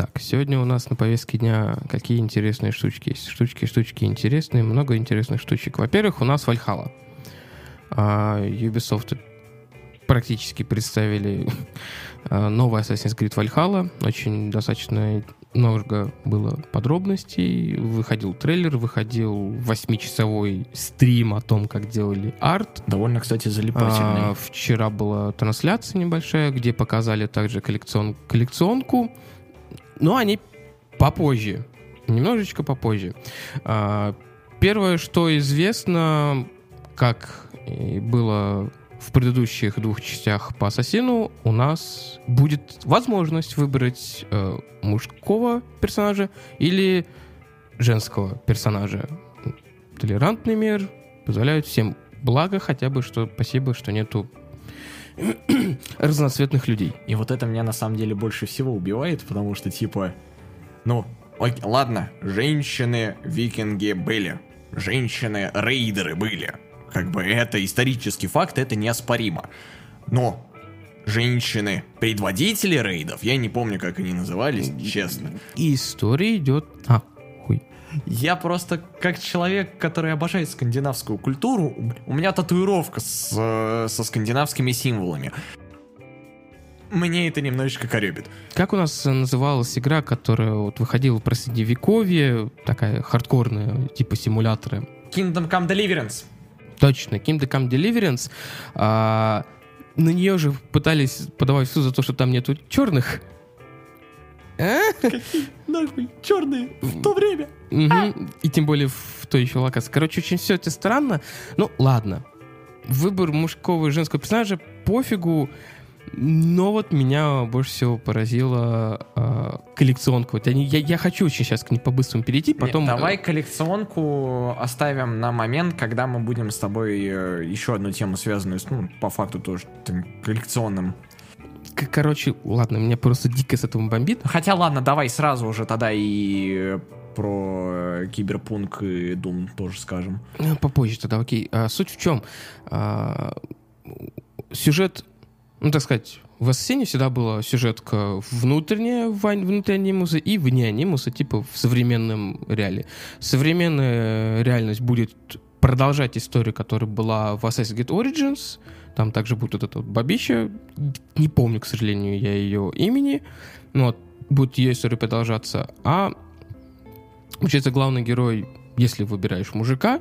Так, сегодня у нас на повестке дня какие интересные штучки есть. Штучки, штучки интересные, много интересных штучек. Во-первых, у нас Valhalla. А, Ubisoft практически представили а, новый Assassin's Creed Valhalla. Очень достаточно много было подробностей. Выходил трейлер, выходил восьмичасовой стрим о том, как делали арт. Довольно, кстати, залипательный. А, вчера была трансляция небольшая, где показали также коллекцион, коллекционку. Но они попозже. Немножечко попозже. А, первое, что известно, как было в предыдущих двух частях по Ассасину, у нас будет возможность выбрать э, мужского персонажа или женского персонажа. Толерантный мир позволяет всем благо хотя бы, что спасибо, что нету разноцветных людей. И вот это меня на самом деле больше всего убивает, потому что типа, ну, окей, ладно, женщины-викинги были, женщины-рейдеры были, как бы это исторический факт, это неоспоримо. Но женщины, предводители рейдов, я не помню, как они назывались, честно. И история идет... Хуй. Я просто, как человек, который обожает скандинавскую культуру, у меня татуировка с, э, со скандинавскими символами. Мне это немножечко коребит. Как у нас называлась игра, которая вот выходила про средневековье, такая хардкорная, типа симулятора? Kingdom Come Deliverance. Точно, Kingdom Come Deliverance. А, на нее же пытались подавать в суд за то, что там нету черных. А? Нахуй черные в то время? Мгм. И тем более в той еще локации. Короче, очень все это странно. Ну, ладно. Выбор мужского и женского персонажа пофигу. Но вот меня больше всего поразила э, коллекционка. Вот они, я, я хочу очень сейчас к ней по-быстрому перейти, потом... Нет, давай коллекционку оставим на момент, когда мы будем с тобой э, еще одну тему, связанную с, ну, по факту тоже там, коллекционным. Короче, ладно, меня просто дико с этого бомбит. Хотя ладно, давай сразу уже тогда и э, про э, киберпунк и Doom тоже скажем. Ну, Попозже тогда, окей. А, суть в чем? А, сюжет, ну, так сказать, в Ассасине всегда была сюжетка внутренняя, в ань- внутри анимуса и вне анимуса, типа в современном реале. Современная реальность будет продолжать историю, которая была в Assassin's Creed Origins. Там также будет вот эта вот бабища. Не помню, к сожалению, я ее имени. Но вот будет ее история продолжаться. А Получается, главный герой, если выбираешь мужика,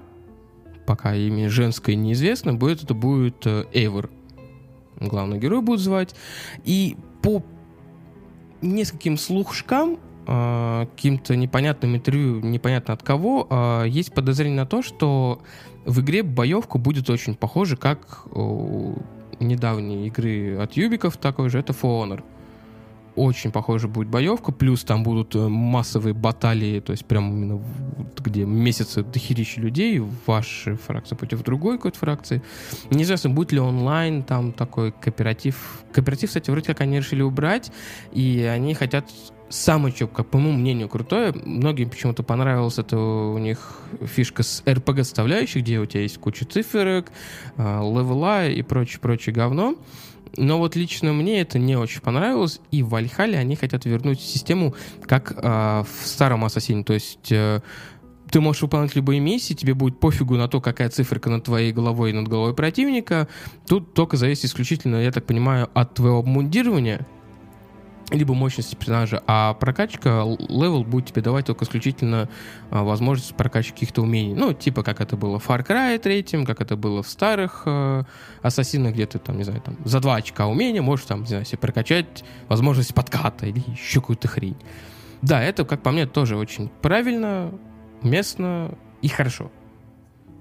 пока имя женское неизвестно, будет это будет э, Эйвор. Главный герой будет звать. И по нескольким слухшкам, э, каким-то непонятным интервью, непонятно от кого, э, есть подозрение на то, что в игре боевка будет очень похожа, как у недавней игры от Юбиков, такой же, это For Honor очень похоже будет боевка, плюс там будут э, массовые баталии, то есть прям именно где месяцы дохерища людей, ваша фракция против другой какой-то фракции. Неизвестно, будет ли онлайн там такой кооператив. Кооператив, кстати, вроде как они решили убрать, и они хотят самое, что, как по моему мнению, крутое, многим почему-то понравилась это у них фишка с RPG-составляющей, где у тебя есть куча циферок, а, level а и прочее-прочее говно. Но вот лично мне это не очень понравилось, и в Вальхале они хотят вернуть систему, как а, в старом Ассасине, то есть э, ты можешь выполнять любые миссии, тебе будет пофигу на то, какая циферка над твоей головой и над головой противника. Тут только зависит исключительно, я так понимаю, от твоего обмундирования, либо мощности персонажа, а прокачка, level будет тебе давать только исключительно а, возможность прокачки каких-то умений. Ну, типа как это было в Far Cry 3, как это было в старых э, Ассасинах, где ты там, не знаю, там за 2 очка умения можешь там, не знаю, себе прокачать возможность подката или еще какую-то хрень. Да, это, как по мне, тоже очень правильно, уместно и хорошо.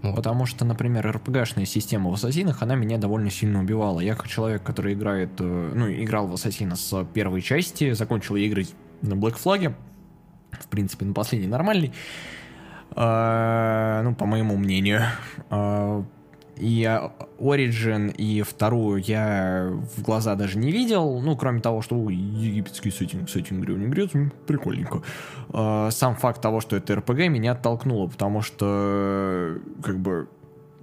Потому что, например, РПГшная система в Ассасинах, она меня довольно сильно убивала. Я как человек, который играет, э, ну, играл в Ассасина с первой части, закончил игры на Black Flag, в принципе, на последний нормальный, Э, ну, по моему мнению. И Origin и вторую я в глаза даже не видел, ну, кроме того, что египетский сеттинг, сеттинг древний Грец, м, прикольненько. Э, Сам факт того, что это РПГ, меня оттолкнуло, потому что, как бы,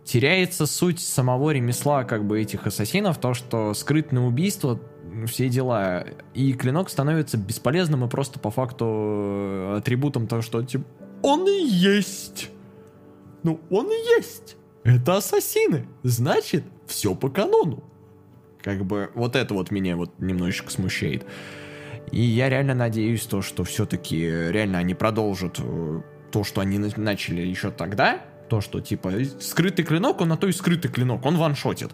теряется суть самого ремесла как бы этих ассасинов, то, что скрытное убийство, все дела, и клинок становится бесполезным и просто по факту э, атрибутом того, что типа он и есть. Ну, он и есть. Это ассасины. Значит, все по канону. Как бы вот это вот меня вот немножечко смущает. И я реально надеюсь, то, что все-таки реально они продолжат э, то, что они начали еще тогда, то, что типа скрытый клинок, он на то и скрытый клинок, он ваншотит.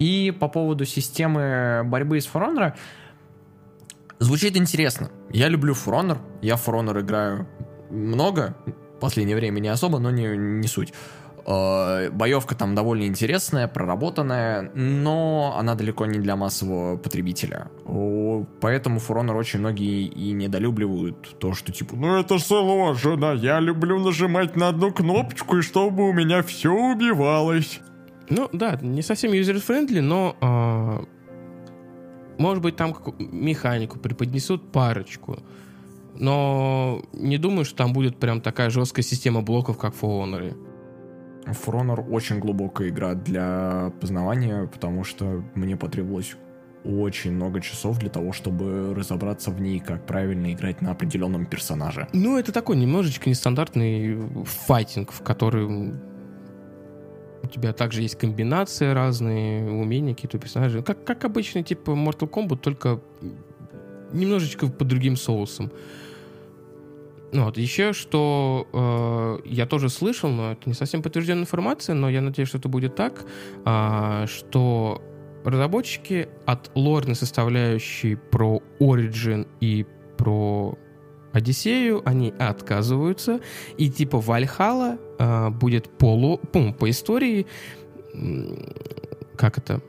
И по поводу системы борьбы For Honor, звучит интересно. Я люблю Honor, я Honor играю много, в последнее время не особо, но не, не суть. Э, боевка там довольно интересная, проработанная, но она далеко не для массового потребителя. Поэтому Honor очень многие и недолюбливают то, что типа, ну это сложно, я люблю нажимать на одну кнопочку, и чтобы у меня все убивалось. Ну да, не совсем user-friendly, но э, может быть там механику преподнесут парочку. Но не думаю, что там будет прям такая жесткая система блоков, как в Honor. For Honor очень глубокая игра для познавания, потому что мне потребовалось очень много часов для того, чтобы разобраться в ней, как правильно играть на определенном персонаже. Ну, это такой немножечко нестандартный файтинг, в который у тебя также есть комбинации разные, умения какие-то у персонажей. Как, как обычно, типа Mortal Kombat, только немножечко под другим соусом. Ну, вот, еще что э, я тоже слышал, но это не совсем подтвержденная информация, но я надеюсь, что это будет так, э, что разработчики от лорной составляющей про Origin и про Одиссею, они отказываются, и типа Вальхала э, будет полу, по, по истории, как это,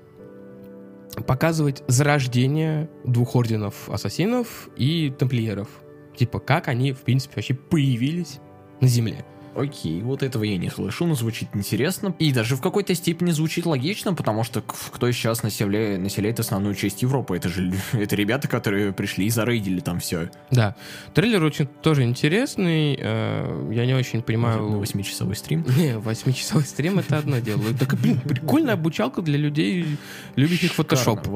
показывать зарождение двух орденов ассасинов и тамплиеров. Типа, как они, в принципе, вообще появились на Земле. Окей, вот этого я не слышу, но звучит интересно. И даже в какой-то степени звучит логично, потому что кто сейчас населяет, населяет основную часть Европы? Это же это ребята, которые пришли и зарейдили там все. Да. Трейлер очень тоже интересный. Э, я не очень понимаю... Восьмичасовой стрим? Не, восьмичасовой стрим это одно дело. Так, блин, прикольная обучалка для людей, любящих фотошоп.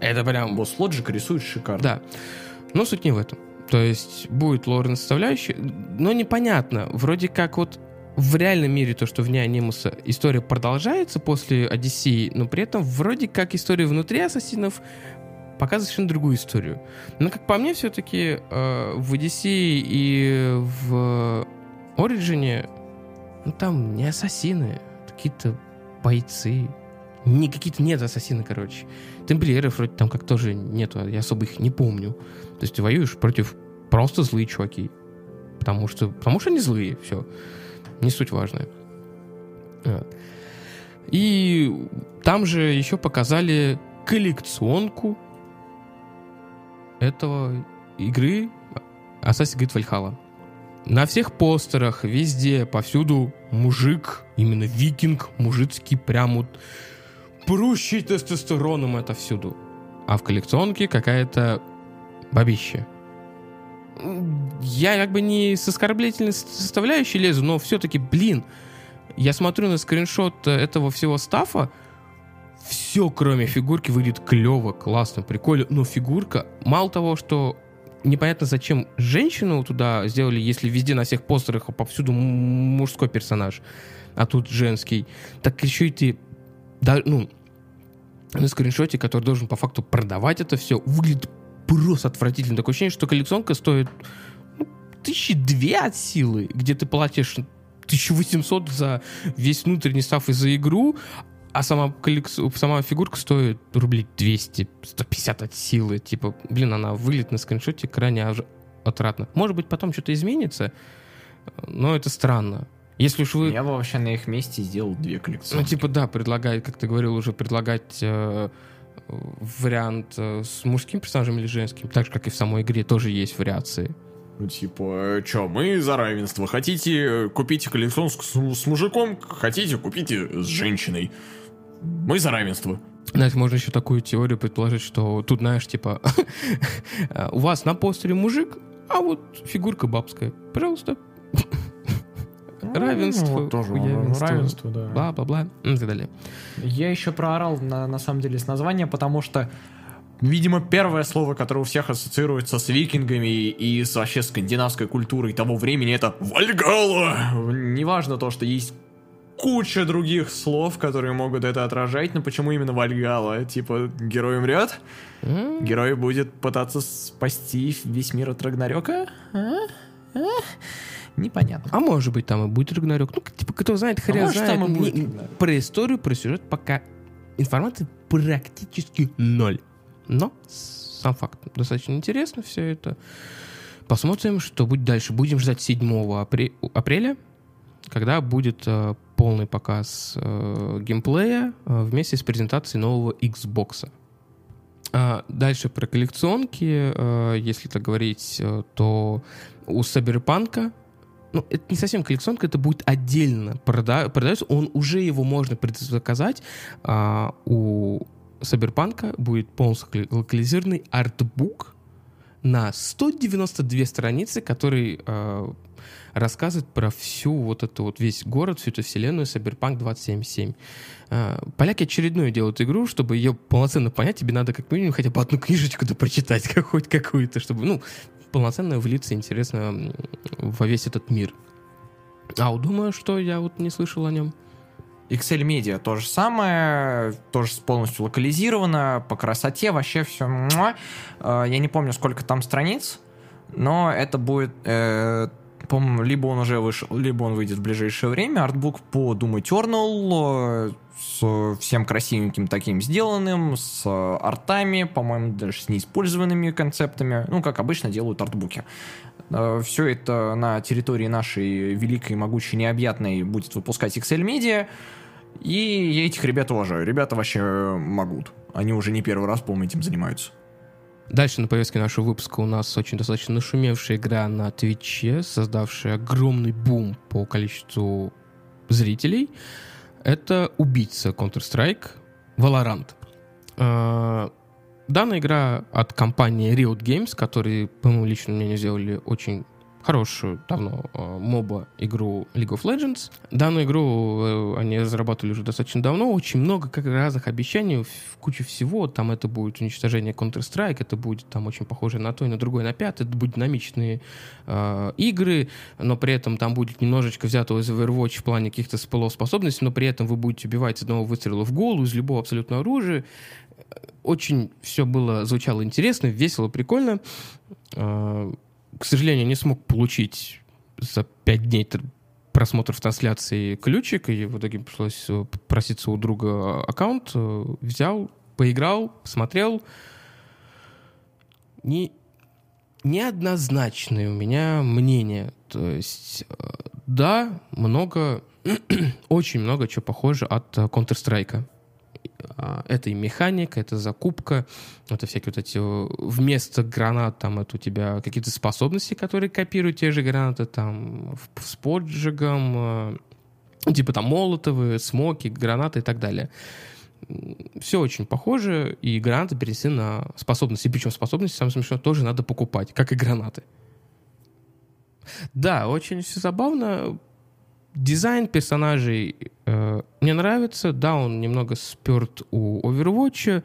Это прям... Босс Logic рисует шикарно. Да. Но суть не в этом. То есть будет лор составляющая, но непонятно. Вроде как вот в реальном мире то, что вне анимуса история продолжается после Одиссеи, но при этом вроде как история внутри ассасинов показывает совершенно другую историю. Но как по мне, все-таки э, в Одиссее и в Ориджине ну, там не ассасины, какие-то бойцы. Не какие-то нет ассасины, короче. Темплиеров вроде там как тоже нету, я особо их не помню. То есть ты воюешь против просто злые чуваки. Потому что, потому что они злые, все. Не суть важная. И там же еще показали коллекционку этого игры Assassin's Creed Valhalla. На всех постерах, везде, повсюду мужик, именно викинг, мужицкий, прям вот прущий тестостероном это всюду. А в коллекционке какая-то бабище. Я как бы не с оскорбительной составляющей лезу, но все-таки, блин, я смотрю на скриншот этого всего стафа, все, кроме фигурки, выглядит клево, классно, прикольно. Но фигурка, мало того, что непонятно, зачем женщину туда сделали, если везде на всех постерах повсюду мужской персонаж, а тут женский. Так еще и ты, да, ну, на скриншоте, который должен по факту продавать это все, выглядит просто отвратительно. Такое ощущение, что коллекционка стоит ну, тысячи две от силы, где ты платишь 1800 за весь внутренний став и за игру, а сама, коллекци... сама фигурка стоит рублей 200, 150 от силы. Типа, блин, она выглядит на скриншоте крайне отратно. Может быть, потом что-то изменится, но это странно. Если уж вы... Я бы вообще на их месте сделал две коллекции. Ну, типа, да, предлагать, как ты говорил, уже предлагать э, вариант э, с мужским персонажем или женским, так же, как и в самой игре, тоже есть вариации. Ну, типа, что, мы за равенство. Хотите, купите коллекционку с, с мужиком, хотите, купите с женщиной. Мы за равенство. Знаете, можно еще такую теорию предположить, что тут, знаешь, типа, у вас на постере мужик, а вот фигурка бабская. Пожалуйста. равенство, вот тоже хуявенство, равенство, да. бла-бла-бла и так далее. Я еще проорал на, на самом деле с названия, потому что, видимо, первое слово, которое у всех ассоциируется с викингами и, с вообще скандинавской культурой того времени, это Вальгала. Неважно то, что есть куча других слов, которые могут это отражать, но почему именно Вальгала? Типа, герой умрет, герой будет пытаться спасти весь мир от Рагнарёка? А? А? Непонятно. А может быть, там и будет Рагнарёк. Ну, типа, кто знает, хрен может, знает. там и будет. Про историю, про сюжет пока информации практически ноль. Но сам факт достаточно интересно все это. Посмотрим, что будет дальше. Будем ждать 7 апре- апреля, когда будет э, полный показ э, геймплея э, вместе с презентацией нового Xbox. А, дальше про коллекционки, э, если так говорить, э, то у Саберпанка ну, это не совсем коллекционка, это будет отдельно прода- продается. Он уже его можно предзаказать. А, у Саберпанка будет полностью локали- локализированный артбук на 192 страницы, который а, рассказывает про всю вот эту вот весь город, всю эту вселенную Cyberpunk 2077. А, Поляки очередную делают игру, чтобы ее полноценно понять, тебе надо как минимум хотя бы одну книжечку да прочитать, хоть какую-то, чтобы, ну, полноценно влиться интересно во весь этот мир. А вот думаю, что я вот не слышал о нем. XL Media то же самое, тоже полностью локализировано, по красоте вообще все. Я не помню, сколько там страниц, но это будет, э, по-моему, либо он уже вышел, либо он выйдет в ближайшее время. Артбук по Doom Eternal э, с всем красивеньким таким сделанным, с э, артами, по-моему, даже с неиспользованными концептами, ну, как обычно делают артбуки. Все это на территории нашей великой, могучей, необъятной будет выпускать XL Media. И этих ребят уважаю. Ребята вообще могут. Они уже не первый раз, по-моему, этим занимаются. Дальше на повестке нашего выпуска у нас очень достаточно нашумевшая игра на Твиче, создавшая огромный бум по количеству зрителей. Это убийца Counter-Strike Valorant. Э, Данная игра от компании Riot Games, которые, по моему личному мнению, сделали очень хорошую, давно, э, моба игру League of Legends. Данную игру э, они разрабатывали уже достаточно давно. Очень много как разных обещаний, куча всего. Там это будет уничтожение Counter-Strike, это будет там очень похоже на то и на другое, на пятое. Это будут динамичные э, игры, но при этом там будет немножечко взято из Overwatch в плане каких-то способностей, но при этом вы будете убивать с одного выстрела в голову из любого абсолютно оружия. Очень все было, звучало интересно, весело, прикольно. К сожалению, не смог получить за пять дней тр- просмотров трансляции ключик, и в итоге пришлось э, проситься у друга аккаунт. э, Взял, поиграл, посмотрел. Не, неоднозначное у меня мнение. То есть, э, да, много, очень много чего похоже от Counter-Strike. А, Это и механика, это закупка, это всякие вот эти э, вместо гранат там это у тебя какие-то способности, которые копируют те же гранаты, там с поджигом, э, типа там молотовые, смоки, гранаты и так далее. Все очень похоже, и гранаты перенесли на способности. Причем способности, самое смешное, тоже надо покупать, как и гранаты. Да, очень все забавно. Дизайн персонажей э, мне нравится. Да, он немного сперт у Overwatch,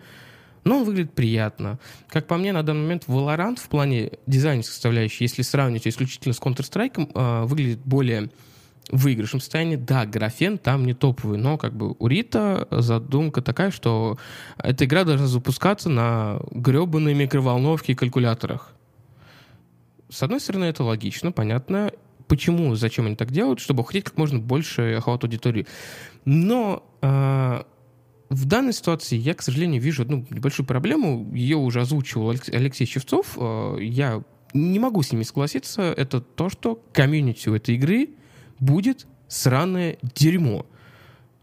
но он выглядит приятно. Как по мне, на данный момент Valorant в плане дизайнерской составляющей, если сравнивать исключительно с Counter-Strike, э, выглядит более в выигрышном состоянии. Да, графен там не топовый, но как бы у Рита задумка такая, что эта игра должна запускаться на гребаной микроволновке и калькуляторах. С одной стороны, это логично, понятно. Почему, зачем они так делают? Чтобы охватить как можно больше охват аудитории. Но э, в данной ситуации я, к сожалению, вижу одну небольшую проблему. Ее уже озвучивал Алекс- Алексей Щевцов. Э, я не могу с ними согласиться. Это то, что комьюнити у этой игры будет сраное дерьмо.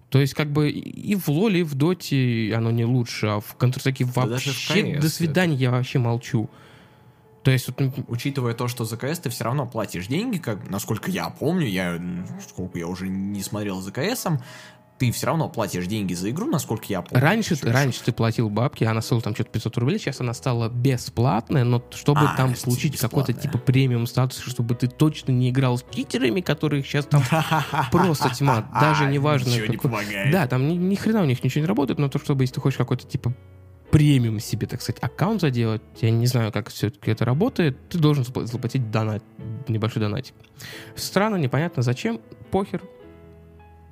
То есть, как бы и в Лоле, и в Доте оно не лучше, а в Counter-Strike Да даже в вообще CS до свидания, я вообще молчу. То есть, вот, Учитывая то, что за КС ты все равно платишь деньги, как, насколько я помню, я, сколько я уже не смотрел за КСом, ты все равно платишь деньги за игру, насколько я помню. Раньше, ты, раньше ты платил бабки, она стоила там что-то 500 рублей, сейчас она стала бесплатная, но чтобы А, там получить какой-то типа премиум статус, чтобы ты точно не играл с читерами, которых сейчас там просто тьма, даже неважно Ничего не помогает. Да, там ни, ни хрена у них ничего не работает, но то, чтобы если ты хочешь какой-то типа премиум себе, так сказать, аккаунт заделать, я не знаю, как все-таки это работает, ты должен запла- заплатить донат, небольшой донатик. Странно, непонятно зачем, похер.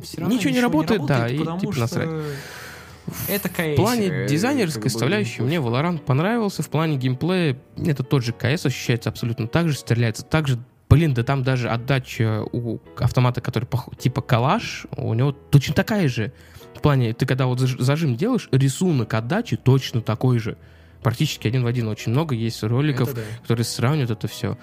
Всё равно Ничего не работает, да, и типа что насрать. Это В плане э, дизайнерской составляющей мне Valorant понравился, в плане геймплея это тот же КС ощущается абсолютно так же, стреляется так же. Блин, да там даже отдача у автомата, который пох- типа калаш, у него точно такая же. В плане, ты когда вот заж- зажим делаешь, рисунок отдачи точно такой же. Практически один в один. Очень много есть роликов, Это да. которые сравнивают это все.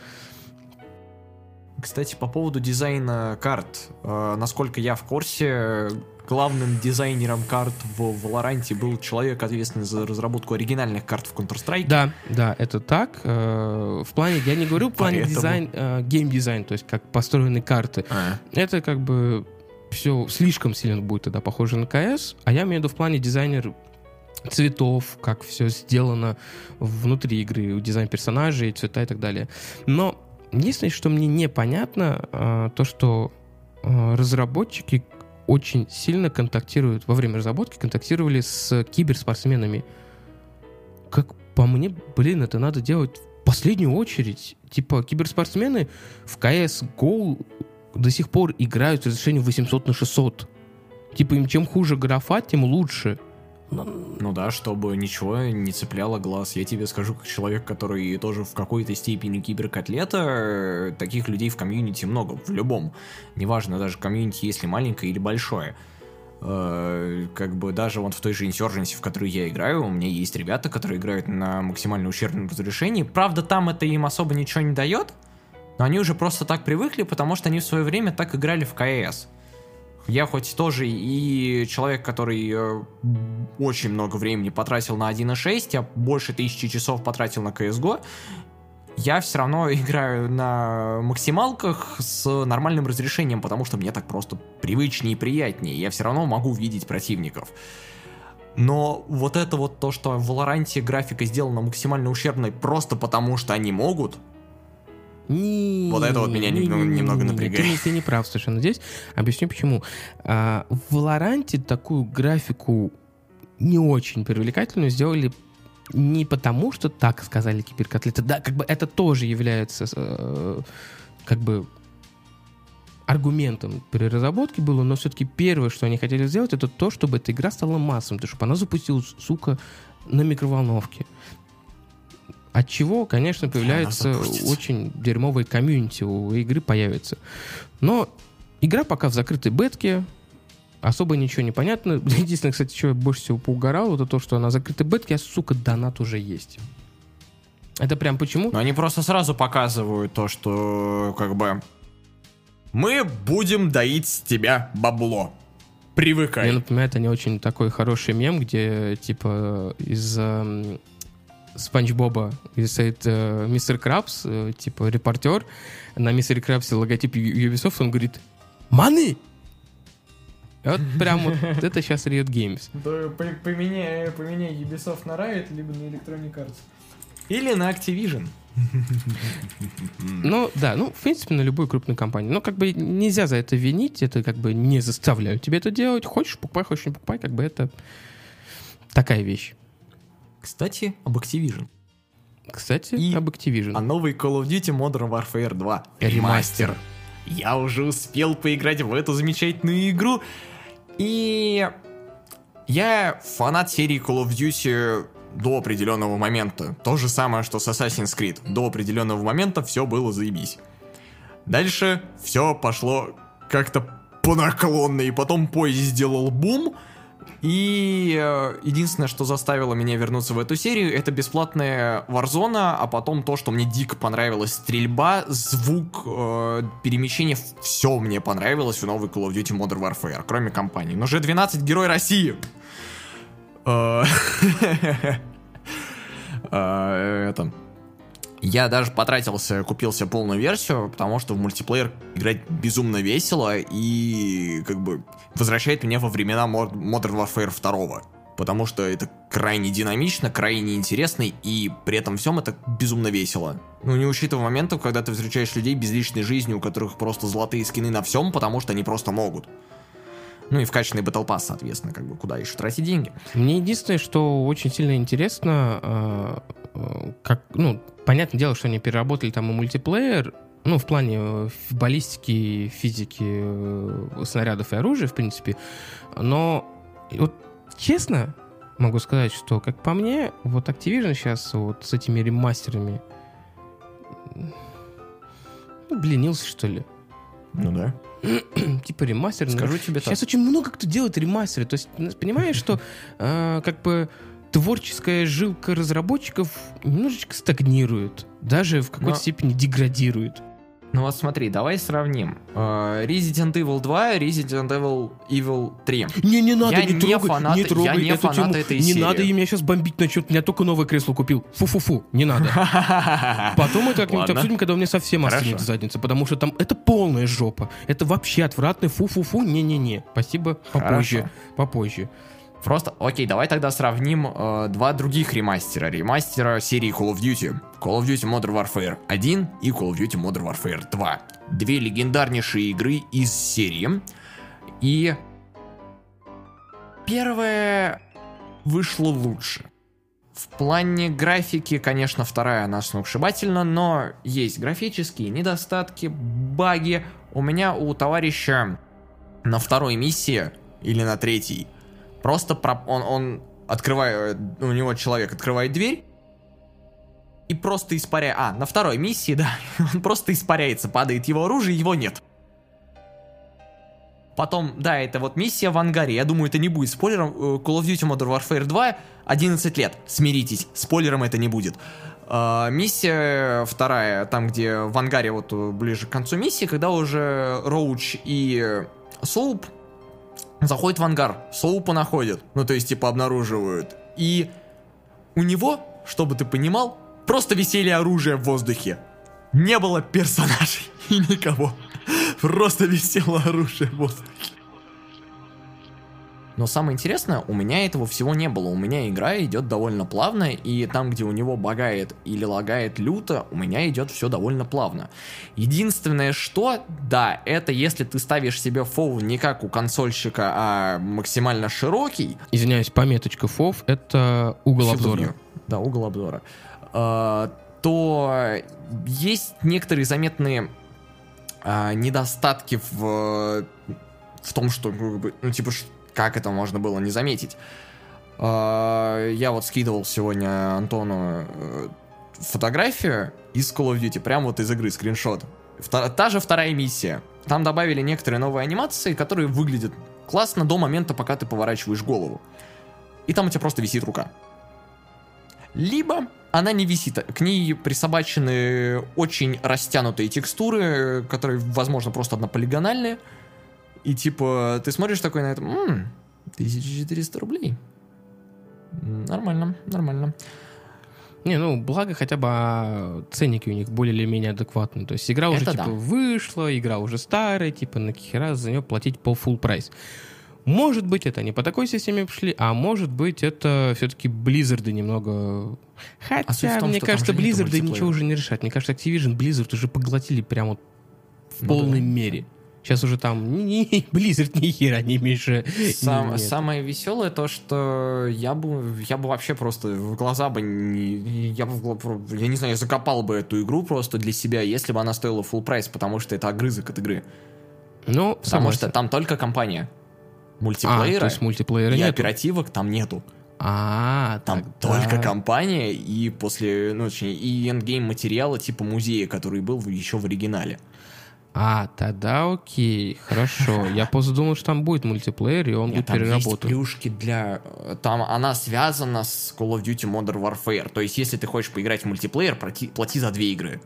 Кстати, по поводу дизайна карт. э, насколько я в курсе, главным дизайнером карт в Valorant был человек, ответственный за разработку оригинальных карт в Counter-Strike. Да, да, это так. Э, В плане, я не говорю в плане Поэтому- дизайн, э, геймдизайн, то есть как построены карты. А, это как бы все слишком сильно будет тогда похоже на КС, а я имею в виду в плане дизайнер цветов, как все сделано внутри игры, дизайн персонажей, цвета и так далее. Но единственное, что мне непонятно, э, то, что э, разработчики очень сильно контактируют, во время разработки контактировали с киберспортсменами. Как по мне, блин, это надо делать в последнюю очередь. Типа, киберспортсмены в CSGO до сих пор играют с разрешением 800 на 600. Типа, им чем хуже графа, тем лучше. Ну да, чтобы ничего не цепляло глаз. Я тебе скажу, как человек, который тоже в какой-то степени киберкотлета, таких людей в комьюнити много, в любом. Неважно даже комьюнити, если маленькое или большое. Э, Как бы даже вот в той же Insurgency, в которую я играю, у меня есть ребята, которые играют на максимально ущербном разрешении. Правда, там это им особо ничего не дает, но они уже просто так привыкли, потому что они в свое время так играли в КС. Я хоть тоже и человек, который э, очень много времени потратил на 1.6, я больше тысячи часов потратил на CSGO, я все равно играю на максималках с нормальным разрешением, потому что мне так просто привычнее и приятнее. Я все равно могу видеть противников. Но вот это вот то, что в Valorant графика сделана максимально ущербной просто потому, что они могут, Не, Вот это вот меня не- немного- не- не- немного не- не, напрягает. Ты, ты не прав совершенно здесь. Объясню почему. А, в Валоранте такую графику не очень привлекательную сделали не потому, что так сказали киберкотлеты. Да, как бы это тоже является э, как бы аргументом при разработке было, но все-таки первое, что они хотели сделать, это то, чтобы эта игра стала массовой, то, чтобы она запустилась, сука, на микроволновке. От чего, конечно, появляется очень дерьмовый комьюнити у игры появится. Но игра пока в закрытой бетке, особо ничего не понятно. Единственное, кстати, что я больше всего поугорал, это то, что на закрытой бетке, а, сука, донат уже есть. Это прям почему? Но они просто сразу показывают то, что как бы мы будем доить с тебя бабло. Привыкай. Мне напоминает они очень такой хороший мем, где типа из эм, Спанч Боба стоит э, мистер Крабс, э, типа репортер, на мистере Крабсе логотип Ubisoft, он говорит! И Вот прям вот это сейчас Riot Games. Да, по- поменяй, поменяй Ubisoft на Riot, либо на Electronic Arts. Или на Activision. Ну, да, ну, в принципе, на любую крупную компанию. Но как бы нельзя за это винить, это как бы не заставляют тебя это делать. Хочешь, покупай, хочешь, не покупай, как бы это такая вещь. Кстати, об Activision. Кстати, И- об Activision. А новый Call of Duty Modern Warfare 2. Ремастер. Я уже успел поиграть в эту замечательную игру. И я фанат серии Call of Duty до определенного момента. То же самое, что с Assassin's Creed. До определенного момента все было заебись. Дальше все пошло как-то по наклонной, и потом поезд сделал бум, и э, единственное, что заставило меня вернуться в эту серию, это бесплатная Warzone, а потом то, что мне дико понравилась стрельба, звук, э, перемещение, все мне понравилось в новой Call of Duty Modern Warfare, кроме компании. Но G12 Герой России! Э, э, Это... Я даже потратился, купился полную версию, потому что в мультиплеер играть безумно весело и как бы возвращает меня во времена Mod- Modern Warfare 2. Потому что это крайне динамично, крайне интересно, и при этом всем это безумно весело. Ну, не учитывая моментов, когда ты встречаешь людей без личной жизни, у которых просто золотые скины на всем, потому что они просто могут. Ну и вкачанный Battle Pass, соответственно, как бы куда еще тратить деньги. Мне единственное, что очень сильно интересно, э, как, ну, понятное дело, что они переработали там и мультиплеер, ну, в плане э, баллистики, физики э, снарядов и оружия, в принципе. Но вот честно могу сказать, что, как по мне, вот Activision сейчас вот с этими ремастерами ну, бленился, что ли. Ну да. типа ремастер. ну, Скажу тебе так. Сейчас очень много кто делает ремастеры. То есть, понимаешь, что э, как бы творческая жилка разработчиков немножечко стагнирует. Даже в какой-то Но- степени деградирует. Ну вот смотри, давай сравним. Э, Resident Evil 2, Resident Evil Evil 3. Не, не надо, Я не не трогай, фанат- не я трогай не эту фанат тему. этой не серии. надо меня сейчас бомбить начнет. Я только новое кресло купил. Фу-фу-фу, не надо. Потом это как-нибудь обсудим, когда у меня совсем остынет задница, потому что там это полная жопа. Это вообще отвратный фу-фу-фу, не-не-не. Спасибо, попозже, попозже. Просто, окей, давай тогда сравним э, два других ремастера. Ремастера серии Call of Duty. Call of Duty Modern Warfare 1 и Call of Duty Modern Warfare 2. Две легендарнейшие игры из серии. И первая вышла лучше. В плане графики, конечно, вторая она сногсшибательна, но есть графические недостатки, баги. У меня у товарища на второй миссии или на третьей просто про- он, он открывает, у него человек открывает дверь и просто испаряет... А, на второй миссии, да, он просто испаряется, падает его оружие, его нет. Потом, да, это вот миссия в ангаре. Я думаю, это не будет спойлером. Э, Call of Duty Modern Warfare 2 11 лет. Смиритесь, спойлером это не будет. А, миссия вторая, там, где в ангаре, вот ближе к концу миссии, когда уже Роуч и Соуп заходят в ангар, Соупа находят, ну, то есть, типа, обнаруживают. И у него, чтобы ты понимал, просто висели оружие в воздухе. Не было персонажей и никого. Просто висело оружие в воздухе. Но самое интересное, у меня этого всего не было. У меня игра идет довольно плавно, и там, где у него багает или лагает люто, у меня идет все довольно плавно. Единственное, что, да, это если ты ставишь себе фоу не как у консольщика, а максимально широкий, Извиняюсь, пометочка FOV — это угол Всю обзора. фигню. Да, угол обзора. А, то есть некоторые заметные а, недостатки в, в том, что, ну, типа, как это можно было не заметить. А, я вот скидывал сегодня Антону э, фотографию из Call of Duty, прям вот из игры, скриншот. Та же вторая миссия. Там добавили некоторые новые анимации, которые выглядят классно до момента, пока ты поворачиваешь голову. И там у тебя просто висит рука. Либо она не висит, к ней присобачены очень растянутые текстуры, которые, возможно, просто однополигональные. И типа, ты смотришь такой на это, «М, 1400 рублей. Нормально, нормально. Не, ну, благо хотя бы а, ценники у них более или менее адекватные. То есть игра уже, Это типа, да. вышла, игра уже старая, типа, на хера за нее платить по full прайс. Может быть, это не по такой системе пошли, а может быть, это все-таки Blizzard немного... Хотя, А суть в том, мне кажется, мультиплеера. ничего уже не решать. Мне кажется, Activision Blizzard уже поглотили прямо вот в Ну полной да. мере. Сейчас уже там ни- Blizzard ни хера не мешает. Сам- Нет. самое веселое то, что я бы, я бы вообще просто в глаза бы не, я бы, я не знаю, я закопал бы эту игру просто для себя, если бы она стоила full price, потому что это огрызок от игры. Ну, Потому согласен. что там только кампания. А, Мультиплеера то есть мультиплеера и нету. оперативок там нету. А, Там тогда- только кампания и после, ну, точнее, и endgame материала типа музея, который был еще в оригинале. А, тогда окей, хорошо. Я просто думал, что там будет мультиплеер, и он Нет, будет там есть переработан. плюшки для... э, Там она связана с Call of Duty Modern Warfare. То есть, если ты хочешь поиграть в мультиплеер, плати, плати за две игры.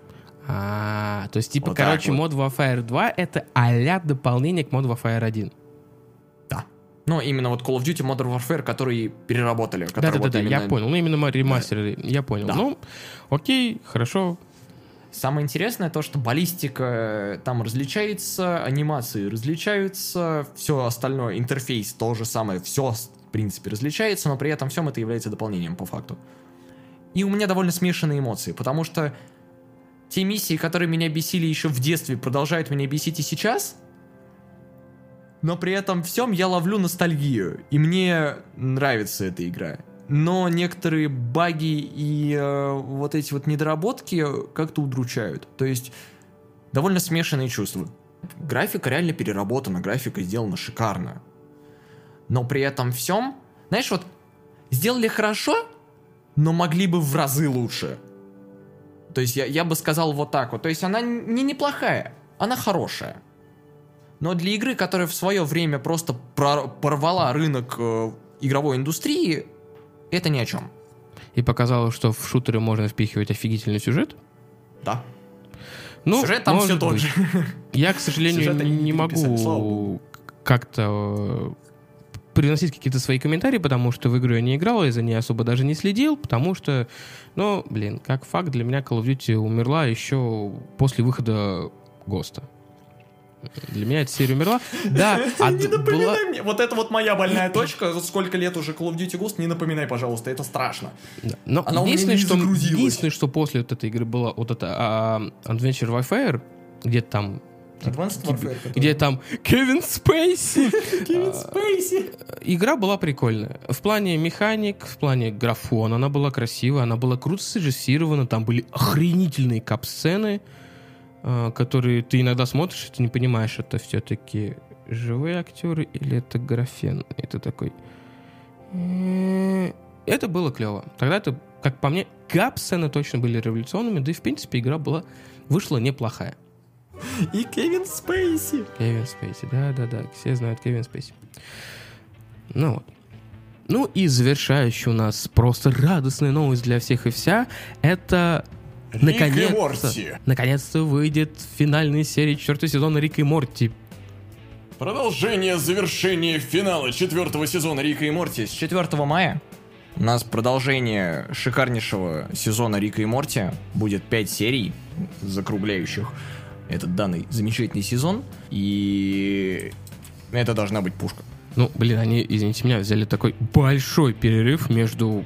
А, то есть, типа, Вот короче, вот. Mod Warfare 2 это а дополнение к Mod Warfare 1. Да. Ну, именно вот Call of Duty Modern Warfare, который переработали. который вот Да-да-да, я понял. Ну, именно ма- ремастеры, я понял. Да. Ну, окей, хорошо. Самое интересное то, что баллистика э, там различается, анимации различаются, все остальное, интерфейс то же самое, все в принципе различается, но при этом всем это является дополнением по факту. И у меня довольно смешанные эмоции, потому что те миссии, которые меня бесили еще в детстве, продолжают меня бесить и сейчас, но при этом всем я ловлю ностальгию, и мне нравится эта игра. Но некоторые баги и э, вот эти вот недоработки как-то удручают. То есть довольно смешанные чувства. Графика реально переработана, графика сделана шикарно. Но при этом всем, знаешь, вот сделали хорошо, но могли бы в разы лучше. То есть я, я бы сказал вот так вот. То есть она не неплохая, она хорошая. Но для игры, которая в свое время просто порвала рынок э, игровой индустрии, это ни о чем. И показала, что в шутеры можно впихивать офигительный сюжет? Да. Ну, сюжет там все тот же. Я, к сожалению, не, не могу как-то приносить какие-то свои комментарии, потому что в игру я не играл, я за ней особо даже не следил, потому что, ну, блин, как факт, для меня Call of Duty умерла еще после выхода ГОСТа. Для меня эта серия умерла. Да, а не напоминай была... мне. Вот это вот моя больная точка. Сколько лет уже Call of Duty Ghost, не напоминай, пожалуйста, это страшно. Да. Но Она единственное, что, единственное, что после вот этой игры была вот это а, Adventure Warfare, где-то там Advanced Warfare, где там Кевин Спейси. Кевин Спейси. Игра была прикольная. В плане механик, в плане графона она была красивая, она была круто срежиссирована, там были охренительные кап-сцены. А, которые ты иногда смотришь, и ты не понимаешь, это все-таки живые актеры или это графен. Это такой... Это было клево. Тогда это, как по мне, кап-сцены точно были революционными, да и, в принципе, игра была, вышла неплохая. И Кевин Спейси. Кевин Спейси, да-да-да, все знают Кевин Спейси. Ну вот. Ну и завершающая у нас просто радостная новость для всех и вся, это Наконец-то, наконец-то выйдет финальная серия четвертого сезона Рика и Морти. Продолжение завершения финала четвертого сезона Рика и Морти с 4 мая. У нас продолжение шикарнейшего сезона Рика и Морти. Будет 5 серий, закругляющих этот данный замечательный сезон. И это должна быть пушка. Ну, блин, они, извините меня, взяли такой большой перерыв между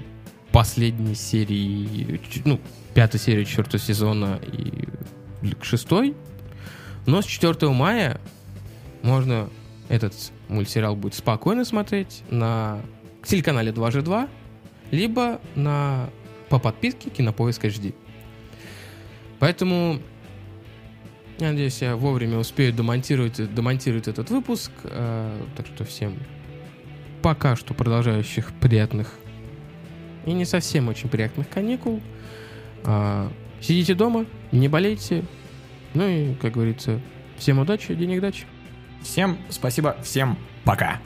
последней серией, ну, пятой серии четвертого сезона и к шестой. Но с 4 мая можно этот мультсериал будет спокойно смотреть на телеканале 2G2, либо на по подписке Кинопоиск HD. Поэтому я надеюсь, я вовремя успею демонтировать, демонтировать этот выпуск. Э, так что всем пока что продолжающих приятных и не совсем очень приятных каникул. А, сидите дома, не болейте. Ну и, как говорится, всем удачи, денег дачи. Всем спасибо, всем пока.